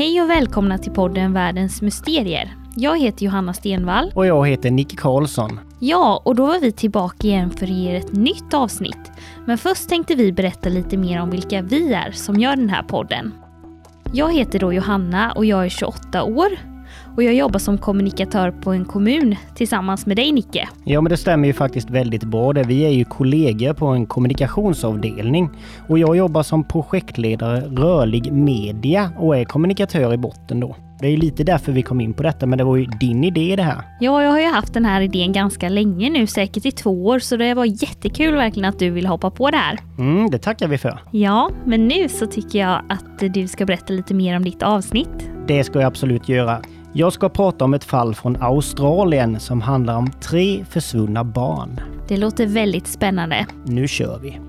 Hej och välkomna till podden Världens mysterier. Jag heter Johanna Stenvall. Och jag heter Nick Karlsson. Ja, och då var vi tillbaka igen för att ge er ett nytt avsnitt. Men först tänkte vi berätta lite mer om vilka vi är som gör den här podden. Jag heter då Johanna och jag är 28 år och jag jobbar som kommunikatör på en kommun tillsammans med dig Nicke. Ja, men det stämmer ju faktiskt väldigt bra det. Vi är ju kollegor på en kommunikationsavdelning och jag jobbar som projektledare rörlig media och är kommunikatör i botten då. Det är lite därför vi kom in på detta, men det var ju din idé det här. Ja, jag har ju haft den här idén ganska länge nu, säkert i två år, så det var jättekul verkligen att du vill hoppa på det här. Mm, det tackar vi för. Ja, men nu så tycker jag att du ska berätta lite mer om ditt avsnitt. Det ska jag absolut göra. Jag ska prata om ett fall från Australien som handlar om tre försvunna barn. Det låter väldigt spännande. Nu kör vi!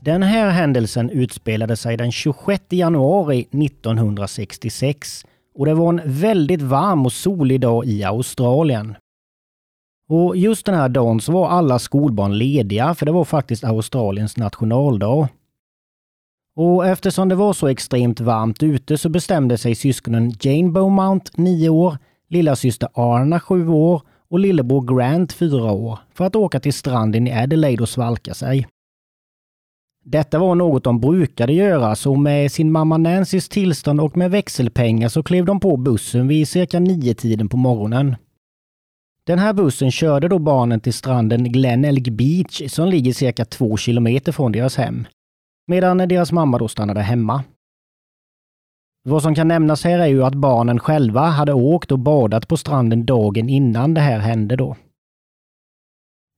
Den här händelsen utspelade sig den 26 januari 1966 och det var en väldigt varm och solig dag i Australien. Och just den här dagen så var alla skolbarn lediga för det var faktiskt Australiens nationaldag. Och eftersom det var så extremt varmt ute så bestämde sig syskonen Jane Beaumont, 9 år, lillasyster Arna, 7 år och lillebror Grant, 4 år, för att åka till stranden i Adelaide och svalka sig. Detta var något de brukade göra, så med sin mamma Nancys tillstånd och med växelpengar så klev de på bussen vid cirka nio tiden på morgonen. Den här bussen körde då barnen till stranden Glen Elg Beach som ligger cirka två kilometer från deras hem. Medan deras mamma då stannade hemma. Vad som kan nämnas här är ju att barnen själva hade åkt och badat på stranden dagen innan det här hände då.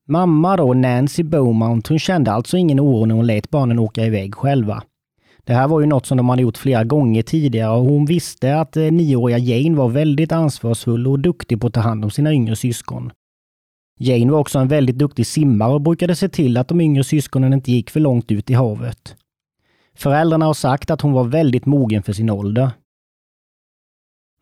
Mamma då, Nancy Beaumont, hon kände alltså ingen oro när hon lät barnen åka iväg själva. Det här var ju något som de hade gjort flera gånger tidigare och hon visste att eh, nioåriga Jane var väldigt ansvarsfull och duktig på att ta hand om sina yngre syskon. Jane var också en väldigt duktig simmare och brukade se till att de yngre syskonen inte gick för långt ut i havet. Föräldrarna har sagt att hon var väldigt mogen för sin ålder.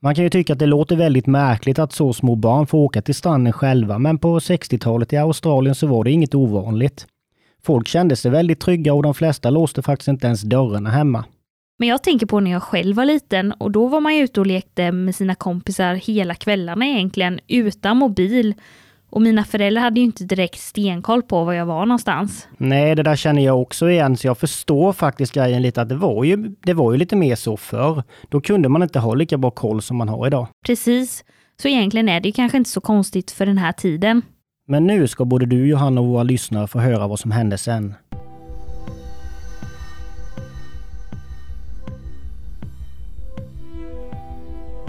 Man kan ju tycka att det låter väldigt märkligt att så små barn får åka till stranden själva, men på 60-talet i Australien så var det inget ovanligt. Folk kände sig väldigt trygga och de flesta låste faktiskt inte ens dörrarna hemma. Men jag tänker på när jag själv var liten och då var man ju ute och lekte med sina kompisar hela kvällarna egentligen, utan mobil. Och mina föräldrar hade ju inte direkt stenkoll på var jag var någonstans. Nej, det där känner jag också igen, så jag förstår faktiskt grejen lite att det var ju, det var ju lite mer så förr. Då kunde man inte ha lika bra koll som man har idag. Precis. Så egentligen är det kanske inte så konstigt för den här tiden. Men nu ska både du, Johanna och våra lyssnare få höra vad som hände sen.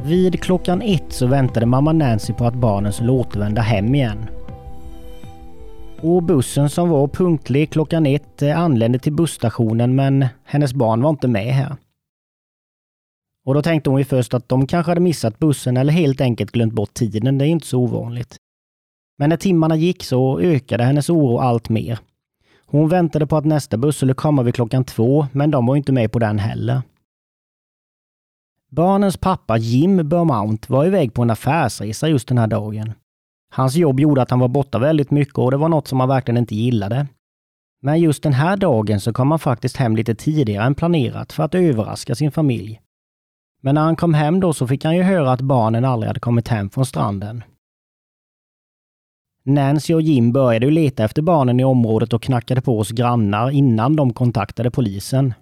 Vid klockan ett så väntade mamma Nancy på att barnen skulle återvända hem igen. Och bussen som var punktlig klockan ett eh, anlände till busstationen men hennes barn var inte med här. Och då tänkte hon ju först att de kanske hade missat bussen eller helt enkelt glömt bort tiden. Det är inte så ovanligt. Men när timmarna gick så ökade hennes oro allt mer. Hon väntade på att nästa buss skulle komma vid klockan två, men de var inte med på den heller. Barnens pappa Jim Burmount var iväg på en affärsresa just den här dagen. Hans jobb gjorde att han var borta väldigt mycket och det var något som han verkligen inte gillade. Men just den här dagen så kom han faktiskt hem lite tidigare än planerat för att överraska sin familj. Men när han kom hem då så fick han ju höra att barnen aldrig hade kommit hem från stranden. Nancy och Jim började ju leta efter barnen i området och knackade på hos grannar innan de kontaktade polisen.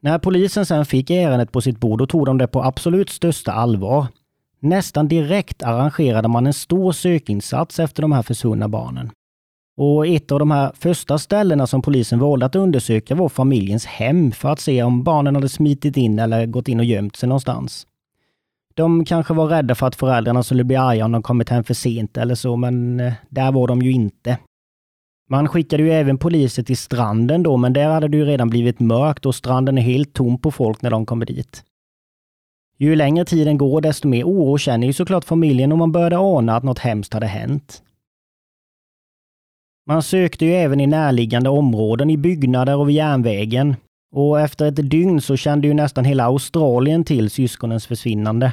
När polisen sen fick ärendet på sitt bord tog de det på absolut största allvar. Nästan direkt arrangerade man en stor sökinsats efter de här försvunna barnen. Och ett av de här första ställena som polisen valde att undersöka var familjens hem för att se om barnen hade smitit in eller gått in och gömt sig någonstans. De kanske var rädda för att föräldrarna skulle bli arga om de kommit hem för sent eller så, men eh, där var de ju inte. Man skickade ju även poliser till stranden då, men där hade det ju redan blivit mörkt och stranden är helt tom på folk när de kommer dit. Ju längre tiden går, desto mer oro känner ju såklart familjen och man började ana att något hemskt hade hänt. Man sökte ju även i närliggande områden, i byggnader och vid järnvägen. Och efter ett dygn så kände ju nästan hela Australien till syskonens försvinnande.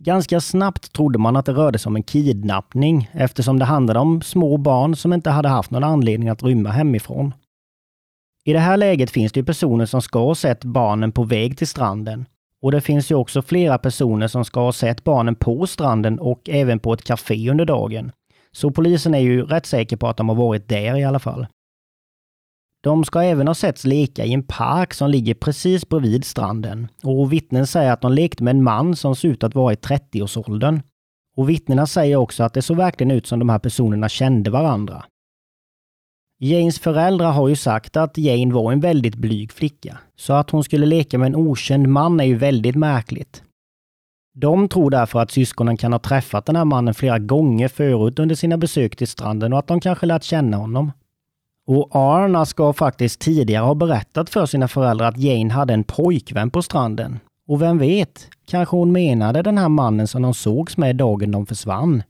Ganska snabbt trodde man att det rörde sig om en kidnappning eftersom det handlade om små barn som inte hade haft någon anledning att rymma hemifrån. I det här läget finns det personer som ska ha sett barnen på väg till stranden. Och det finns ju också flera personer som ska ha sett barnen på stranden och även på ett café under dagen. Så polisen är ju rätt säker på att de har varit där i alla fall. De ska även ha setts leka i en park som ligger precis bredvid stranden. Och vittnen säger att de lekte med en man som ser ut att vara i 30-årsåldern. Och vittnena säger också att det såg verkligen ut som de här personerna kände varandra. Janes föräldrar har ju sagt att Jane var en väldigt blyg flicka, så att hon skulle leka med en okänd man är ju väldigt märkligt. De tror därför att syskonen kan ha träffat den här mannen flera gånger förut under sina besök till stranden och att de kanske lärt känna honom. Och Arna ska faktiskt tidigare ha berättat för sina föräldrar att Jane hade en pojkvän på stranden. Och vem vet, kanske hon menade den här mannen som de sågs med dagen de försvann.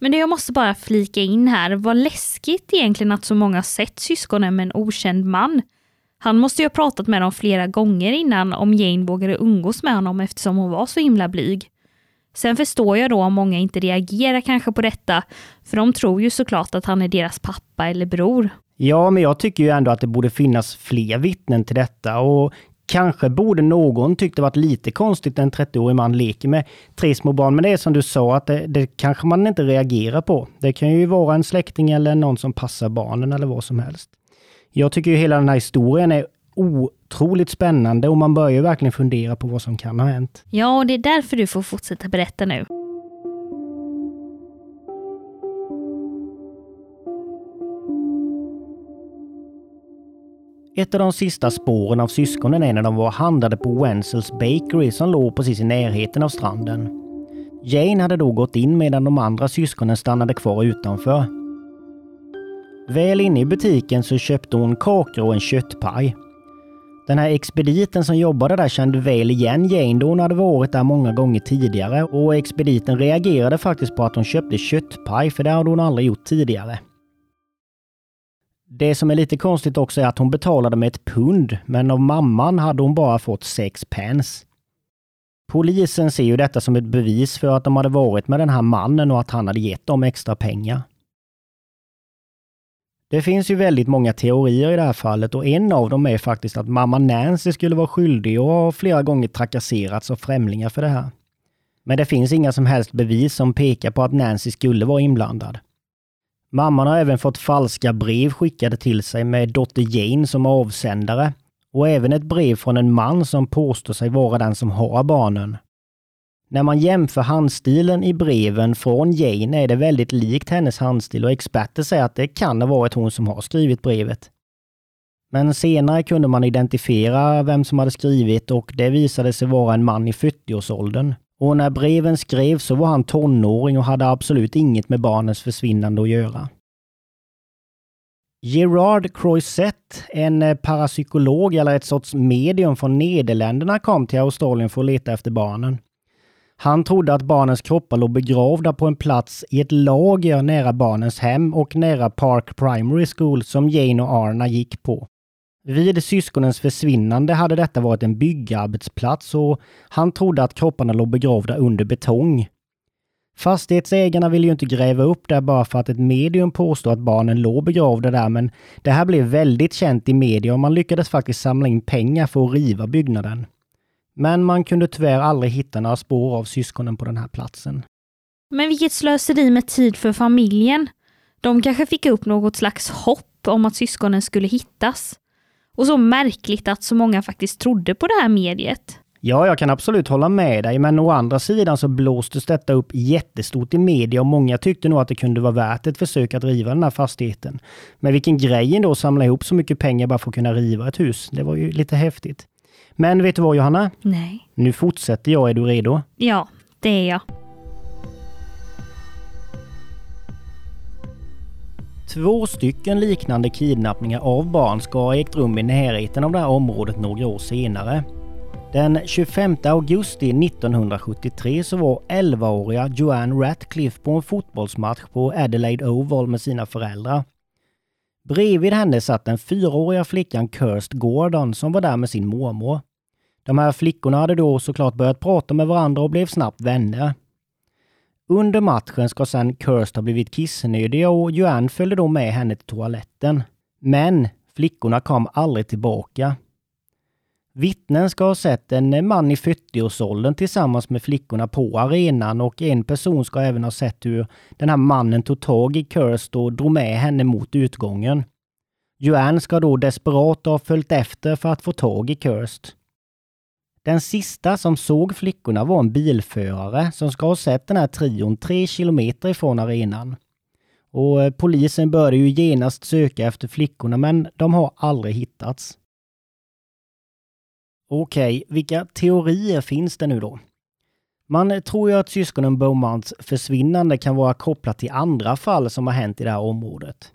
Men det jag måste bara flika in här, vad läskigt egentligen att så många sett syskonen med en okänd man. Han måste ju ha pratat med dem flera gånger innan om Jane vågade umgås med honom eftersom hon var så himla blyg. Sen förstår jag då om många inte reagerar kanske på detta, för de tror ju såklart att han är deras pappa eller bror. Ja, men jag tycker ju ändå att det borde finnas fler vittnen till detta och Kanske borde någon tyckt det varit lite konstigt en 30-årig man leker med tre små barn. Men det är som du sa, att det, det, kanske man inte reagerar på. Det kan ju vara en släkting eller någon som passar barnen eller vad som helst. Jag tycker ju hela den här historien är otroligt spännande och man börjar ju verkligen fundera på vad som kan ha hänt. Ja, och det är därför du får fortsätta berätta nu. Ett av de sista spåren av syskonen är när de var och handlade på Wenzels Bakery som låg precis i närheten av stranden. Jane hade då gått in medan de andra syskonen stannade kvar utanför. Väl inne i butiken så köpte hon kakor och en köttpaj. Den här expediten som jobbade där kände väl igen Jane då hon hade varit där många gånger tidigare och expediten reagerade faktiskt på att hon köpte köttpaj för det hade hon aldrig gjort tidigare. Det som är lite konstigt också är att hon betalade med ett pund, men av mamman hade hon bara fått sex pence. Polisen ser ju detta som ett bevis för att de hade varit med den här mannen och att han hade gett dem extra pengar. Det finns ju väldigt många teorier i det här fallet och en av dem är faktiskt att mamma Nancy skulle vara skyldig och har flera gånger trakasserats av främlingar för det här. Men det finns inga som helst bevis som pekar på att Nancy skulle vara inblandad. Mamman har även fått falska brev skickade till sig med dotter Jane som avsändare och även ett brev från en man som påstår sig vara den som har barnen. När man jämför handstilen i breven från Jane är det väldigt likt hennes handstil och experter säger att det kan ha varit hon som har skrivit brevet. Men senare kunde man identifiera vem som hade skrivit och det visade sig vara en man i 40-årsåldern. Och när breven skrevs så var han tonåring och hade absolut inget med barnens försvinnande att göra. Gerard Croisset, en eh, parapsykolog eller ett sorts medium från Nederländerna, kom till Australien för att leta efter barnen. Han trodde att barnens kroppar låg begravda på en plats i ett lager nära barnens hem och nära Park Primary School som Jane och Arna gick på. Vid syskonens försvinnande hade detta varit en byggarbetsplats och han trodde att kropparna låg begravda under betong. Fastighetsägarna ville ju inte gräva upp det bara för att ett medium påstod att barnen låg begravda där, men det här blev väldigt känt i media och man lyckades faktiskt samla in pengar för att riva byggnaden. Men man kunde tyvärr aldrig hitta några spår av syskonen på den här platsen. Men vilket slöseri med tid för familjen. De kanske fick upp något slags hopp om att syskonen skulle hittas. Och så märkligt att så många faktiskt trodde på det här mediet. Ja, jag kan absolut hålla med dig, men å andra sidan så blåstes detta upp jättestort i media och många tyckte nog att det kunde vara värt ett försök att riva den här fastigheten. Men vilken grej ändå att samla ihop så mycket pengar bara för att kunna riva ett hus. Det var ju lite häftigt. Men vet du vad Johanna? Nej. Nu fortsätter jag. Är du redo? Ja, det är jag. Två stycken liknande kidnappningar av barn ska ha ägt rum i närheten av det här området några år senare. Den 25 augusti 1973 så var 11-åriga Joanne Ratcliffe på en fotbollsmatch på Adelaide Oval med sina föräldrar. Bredvid henne satt den fyraåriga flickan Kirst Gordon som var där med sin mormor. De här flickorna hade då såklart börjat prata med varandra och blev snabbt vänner. Under matchen ska sedan Kirst ha blivit kissnödig och Joanne följde då med henne till toaletten. Men flickorna kom aldrig tillbaka. Vittnen ska ha sett en man i 40-årsåldern tillsammans med flickorna på arenan och en person ska även ha sett hur den här mannen tog tag i Kirst och drog med henne mot utgången. Joanne ska då desperat ha följt efter för att få tag i Kirst. Den sista som såg flickorna var en bilförare som ska ha sett den här trion tre kilometer ifrån arenan. Och eh, polisen började ju genast söka efter flickorna men de har aldrig hittats. Okej, vilka teorier finns det nu då? Man tror ju att syskonen Beaumonts försvinnande kan vara kopplat till andra fall som har hänt i det här området.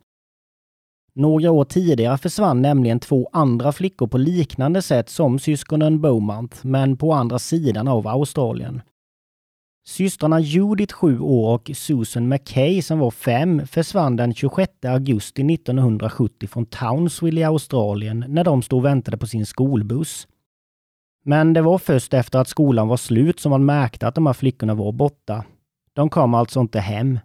Några år tidigare försvann nämligen två andra flickor på liknande sätt som syskonen Beaumont, men på andra sidan av Australien. Systrarna Judith, 7 år, och Susan McKay, som var 5, försvann den 26 augusti 1970 från Townsville i Australien när de stod och väntade på sin skolbuss. Men det var först efter att skolan var slut som man märkte att de här flickorna var borta. De kom alltså inte hem.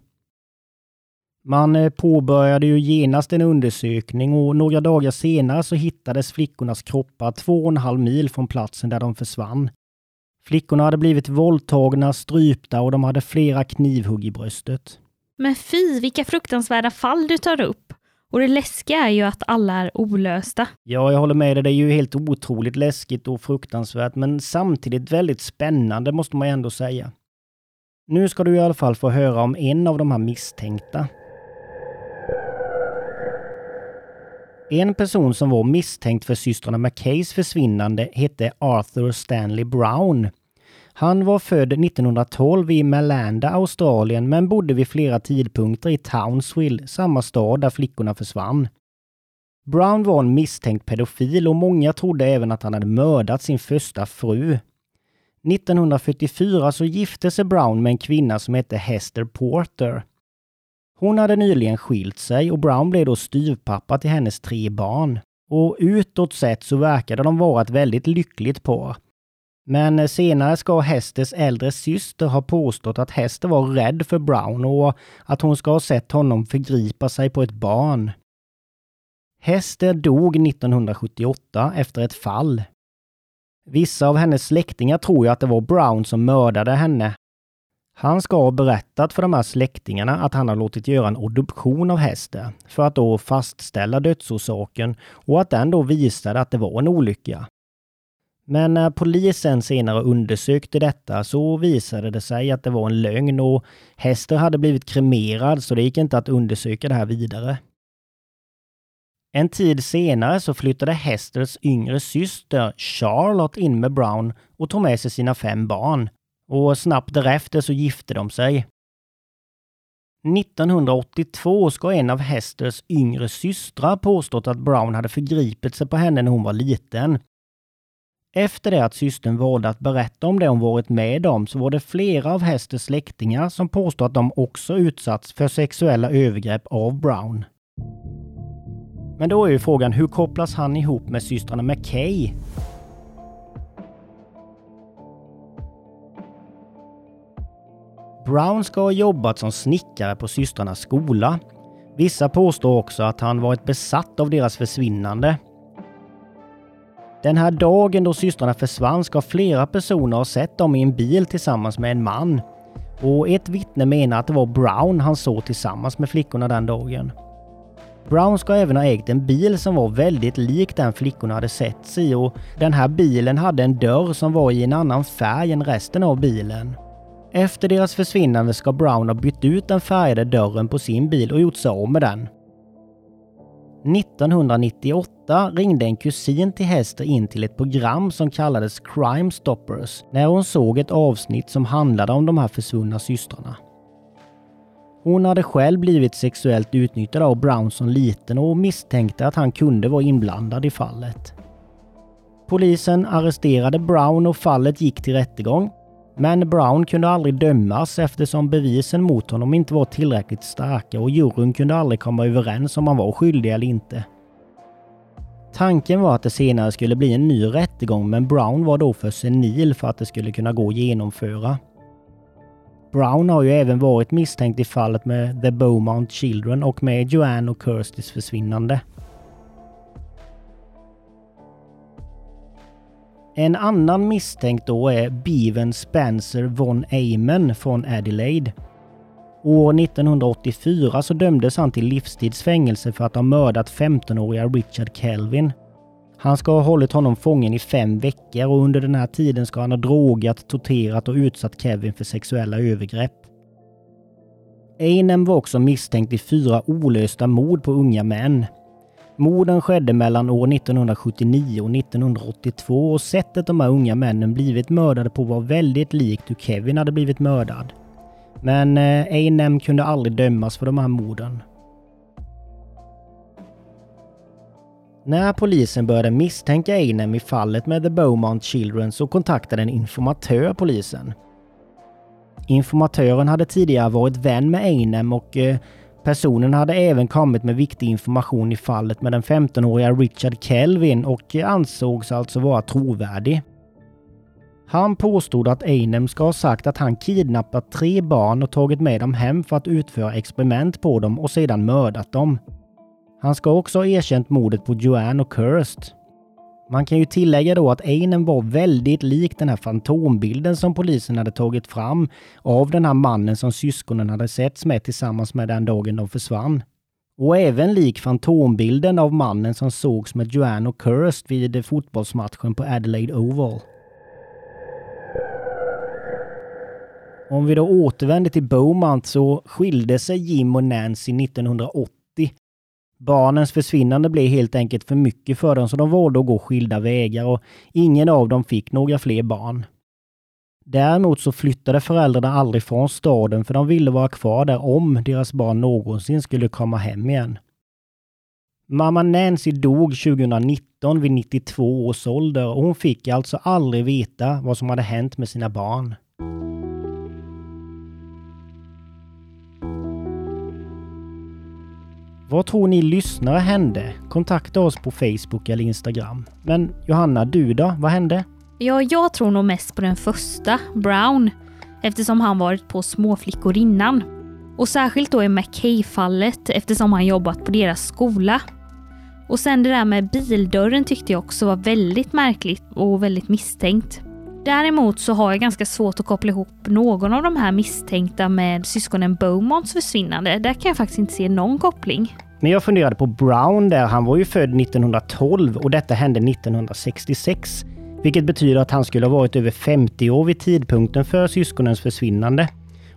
Man eh, påbörjade ju genast en undersökning och några dagar senare så hittades flickornas kroppar två och en halv mil från platsen där de försvann. Flickorna hade blivit våldtagna, strypta och de hade flera knivhugg i bröstet. Men fy, vilka fruktansvärda fall du tar upp. Och det läskiga är ju att alla är olösta. Ja, jag håller med dig. Det är ju helt otroligt läskigt och fruktansvärt, men samtidigt väldigt spännande måste man ändå säga. Nu ska du i alla fall få höra om en av de här misstänkta. En person som var misstänkt för systrarna McKays försvinnande hette Arthur Stanley Brown. Han var född 1912 i Malanda, Australien, men bodde vid flera tidpunkter i Townsville, samma stad där flickorna försvann. Brown var en misstänkt pedofil och många trodde även att han hade mördat sin första fru. 1944 så gifte sig Brown med en kvinna som hette Hester Porter. Hon hade nyligen skilt sig och Brown blev då styvpappa till hennes tre barn. Och utåt sett så verkade de vara ett väldigt lyckligt par. Men senare ska Hesters äldre syster ha påstått att Hester var rädd för Brown och att hon ska ha sett honom förgripa sig på ett barn. Hester dog 1978 efter ett fall. Vissa av hennes släktingar tror ju att det var Brown som mördade henne han ska ha berättat för de här släktingarna att han har låtit göra en obduktion av hästen för att då fastställa dödsorsaken och att den då visade att det var en olycka. Men när polisen senare undersökte detta så visade det sig att det var en lögn och Hester hade blivit kremerad så det gick inte att undersöka det här vidare. En tid senare så flyttade Hesters yngre syster Charlotte in med Brown och tog med sig sina fem barn och snabbt därefter så gifte de sig. 1982 ska en av Hesters yngre systrar påstått att Brown hade förgripit sig på henne när hon var liten. Efter det att systern valde att berätta om det hon varit med om så var det flera av Hesters släktingar som påstod att de också utsatts för sexuella övergrepp av Brown. Men då är ju frågan, hur kopplas han ihop med systrarna McKay? Brown ska ha jobbat som snickare på systrarnas skola. Vissa påstår också att han varit besatt av deras försvinnande. Den här dagen då systrarna försvann ska flera personer ha sett dem i en bil tillsammans med en man. Och ett vittne menar att det var Brown han såg tillsammans med flickorna den dagen. Brown ska även ha ägt en bil som var väldigt lik den flickorna hade setts i och den här bilen hade en dörr som var i en annan färg än resten av bilen. Efter deras försvinnande ska Brown ha bytt ut den färgade dörren på sin bil och gjort sig av med den. 1998 ringde en kusin till Hester in till ett program som kallades Crime Stoppers när hon såg ett avsnitt som handlade om de här försvunna systrarna. Hon hade själv blivit sexuellt utnyttjad av Brown som liten och misstänkte att han kunde vara inblandad i fallet. Polisen arresterade Brown och fallet gick till rättegång men Brown kunde aldrig dömas eftersom bevisen mot honom inte var tillräckligt starka och juryn kunde aldrig komma överens om han var skyldig eller inte. Tanken var att det senare skulle bli en ny rättegång men Brown var då för senil för att det skulle kunna gå att genomföra. Brown har ju även varit misstänkt i fallet med The Beaumont Children och med Joanne och Kirstys försvinnande. En annan misstänkt då är Bevan Spencer von Amen från Adelaide. År 1984 så dömdes han till livstidsfängelse för att ha mördat 15-åriga Richard Kelvin. Han ska ha hållit honom fången i fem veckor och under den här tiden ska han ha drogat, torterat och utsatt Kevin för sexuella övergrepp. Einem var också misstänkt i fyra olösta mord på unga män. Morden skedde mellan år 1979 och 1982 och sättet de här unga männen blivit mördade på var väldigt likt hur Kevin hade blivit mördad. Men eh, Einem kunde aldrig dömas för de här morden. När polisen började misstänka Einem i fallet med The Beaumont Children så kontaktade en informatör polisen. Informatören hade tidigare varit vän med Einem och eh, personen hade även kommit med viktig information i fallet med den 15-åriga Richard Kelvin och ansågs alltså vara trovärdig. Han påstod att Einem ska ha sagt att han kidnappat tre barn och tagit med dem hem för att utföra experiment på dem och sedan mördat dem. Han ska också ha erkänt mordet på Joanne och Kirst. Man kan ju tillägga då att Einem var väldigt lik den här fantombilden som polisen hade tagit fram av den här mannen som syskonen hade setts med tillsammans med den dagen de försvann. Och även lik fantombilden av mannen som sågs med Joanne och Kirst vid fotbollsmatchen på Adelaide Oval. Om vi då återvänder till Beaumont så skilde sig Jim och Nancy 1980. Barnens försvinnande blev helt enkelt för mycket för dem så de valde att gå skilda vägar och ingen av dem fick några fler barn. Däremot så flyttade föräldrarna aldrig från staden för de ville vara kvar där om deras barn någonsin skulle komma hem igen. Mamma Nancy dog 2019 vid 92 års ålder och hon fick alltså aldrig veta vad som hade hänt med sina barn. Vad tror ni lyssnare hände? Kontakta oss på Facebook eller Instagram. Men Johanna, du då? Vad hände? Ja, jag tror nog mest på den första, Brown, eftersom han varit på småflickor innan. Och särskilt då i McKay-fallet eftersom han jobbat på deras skola. Och sen det där med bildörren tyckte jag också var väldigt märkligt och väldigt misstänkt. Däremot så har jag ganska svårt att koppla ihop någon av de här misstänkta med syskonen Beaumonts försvinnande. Där kan jag faktiskt inte se någon koppling. Men jag funderade på Brown där. Han var ju född 1912 och detta hände 1966. Vilket betyder att han skulle ha varit över 50 år vid tidpunkten för syskonens försvinnande.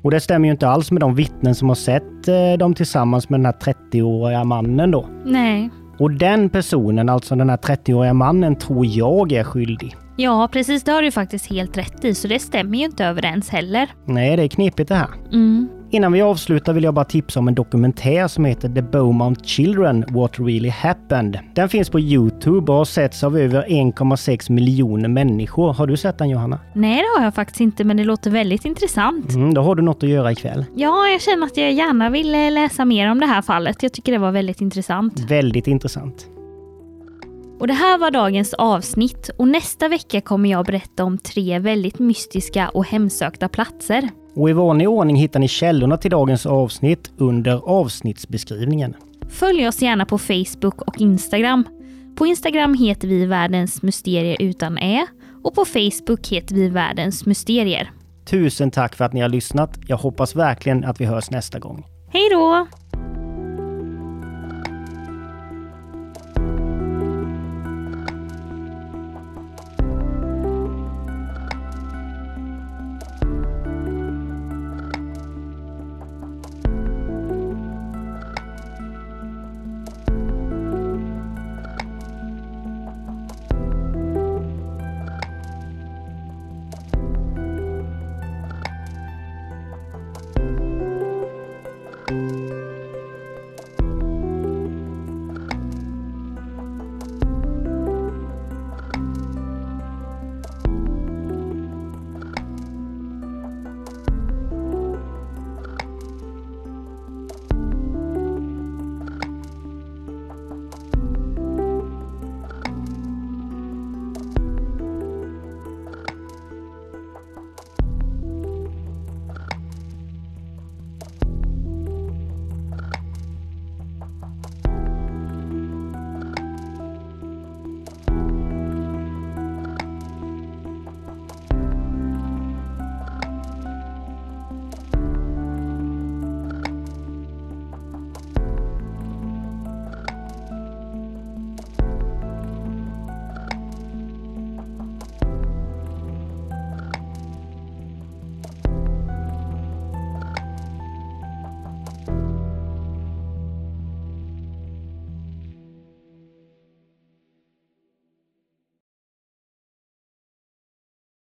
Och det stämmer ju inte alls med de vittnen som har sett eh, dem tillsammans med den här 30-åriga mannen då. Nej. Och den personen, alltså den här 30-åriga mannen, tror jag är skyldig. Ja, precis. Det har du faktiskt helt rätt i, så det stämmer ju inte överens heller. Nej, det är knepigt det här. Mm. Innan vi avslutar vill jag bara tipsa om en dokumentär som heter The Beaumont Children What Really Happened. Den finns på Youtube och har setts av över 1,6 miljoner människor. Har du sett den Johanna? Nej, det har jag faktiskt inte, men det låter väldigt intressant. Mm, då har du något att göra ikväll. Ja, jag känner att jag gärna vill eh, läsa mer om det här fallet. Jag tycker det var väldigt intressant. Väldigt intressant. Och det här var dagens avsnitt och nästa vecka kommer jag berätta om tre väldigt mystiska och hemsökta platser. Och i vanlig ordning hittar ni källorna till dagens avsnitt under avsnittsbeskrivningen. Följ oss gärna på Facebook och Instagram. På Instagram heter vi Världens Mysterier utan Ä och på Facebook heter vi Världens Mysterier. Tusen tack för att ni har lyssnat. Jag hoppas verkligen att vi hörs nästa gång. Hej då!